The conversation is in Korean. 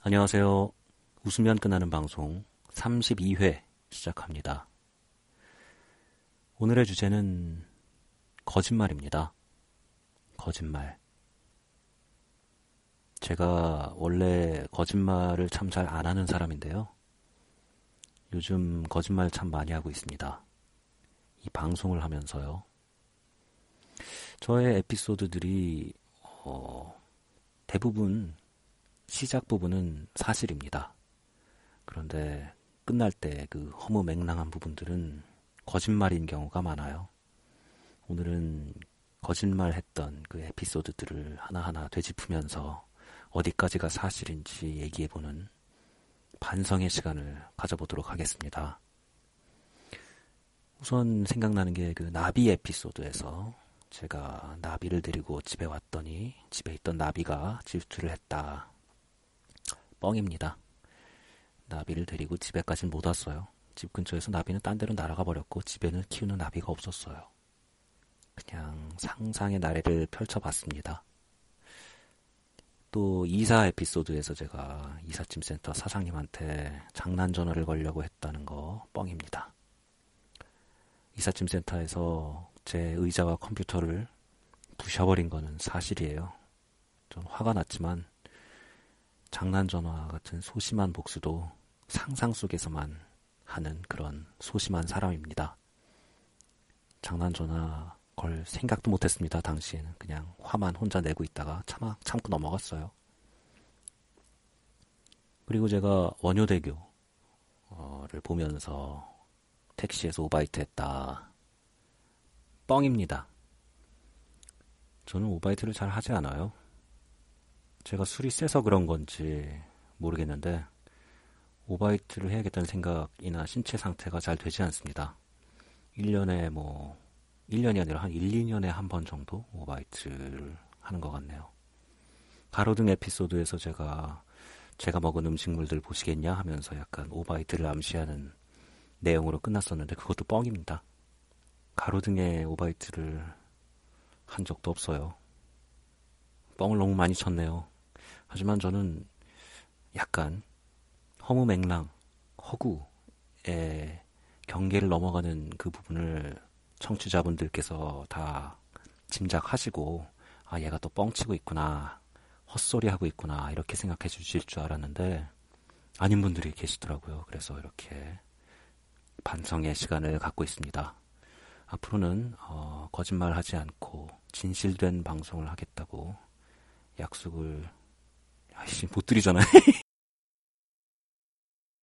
안녕하세요. 웃으면 끝나는 방송 32회 시작합니다. 오늘의 주제는 거짓말입니다. 거짓말. 제가 원래 거짓말을 참 잘 안 하는 사람인데요. 요즘 거짓말 참 많이 하고 있습니다. 이 방송을 하면서요. 저의 에피소드들이 어, 대부분 시작 부분은 사실입니다. 그런데 끝날 때 그 허무맹랑한 부분들은 거짓말인 경우가 많아요. 오늘은 거짓말 했던 그 에피소드들을 하나하나 되짚으면서 어디까지가 사실인지 얘기해보는 반성의 시간을 가져보도록 하겠습니다. 우선 생각나는 게 그 나비 에피소드에서 제가 나비를 데리고 집에 왔더니 집에 있던 나비가 질투를 했다. 뻥입니다. 나비를 데리고 집에까지는 못 왔어요. 집 근처에서 나비는 딴 데로 날아가 버렸고 집에는 키우는 나비가 없었어요. 그냥 상상의 나래를 펼쳐봤습니다. 또 이사 에피소드에서 제가 이삿짐 센터 사장님한테 장난 전화를 걸려고 했다는 거 뻥입니다. 이삿짐 센터에서 제 의자와 컴퓨터를 부셔버린 거는 사실이에요. 전 화가 났지만 장난 전화 같은 소심한 복수도 상상 속에서만 하는 그런 소심한 사람입니다. 장난 전화 걸 생각도 못했습니다. 당시에는 그냥 화만 혼자 내고 있다가 참아 참고 넘어갔어요. 그리고 제가 원효대교를 보면서 택시에서 오바이트 했다. 뻥입니다. 저는 오바이트를 잘 하지 않아요. 제가 술이 세서 그런 건지 모르겠는데 오바이트를 해야겠다는 생각이나 신체 상태가 잘 되지 않습니다. 1년에 뭐 1년이 아니라 한 1, 2년에 한 번 정도 오바이트를 하는 것 같네요. 가로등 에피소드에서 제가 제가 먹은 음식물들 보시겠냐 하면서 약간 오바이트를 암시하는 내용으로 끝났었는데 그것도 뻥입니다. 가로등에 오바이트를 한 적도 없어요. 뻥을 너무 많이 쳤네요. 하지만 저는 약간 허무맹랑, 허구의 경계를 넘어가는 그 부분을 청취자분들께서 다 짐작하시고, 아, 얘가 또 뻥치고 있구나, 헛소리 하고 있구나, 이렇게 생각해 주실 줄 알았는데, 아닌 분들이 계시더라고요. 그래서 이렇게 반성의 시간을 갖고 있습니다. 앞으로는, 어, 거짓말 하지 않고, 진실된 방송을 하겠다고 약속을 아이씨 못 드리잖아요.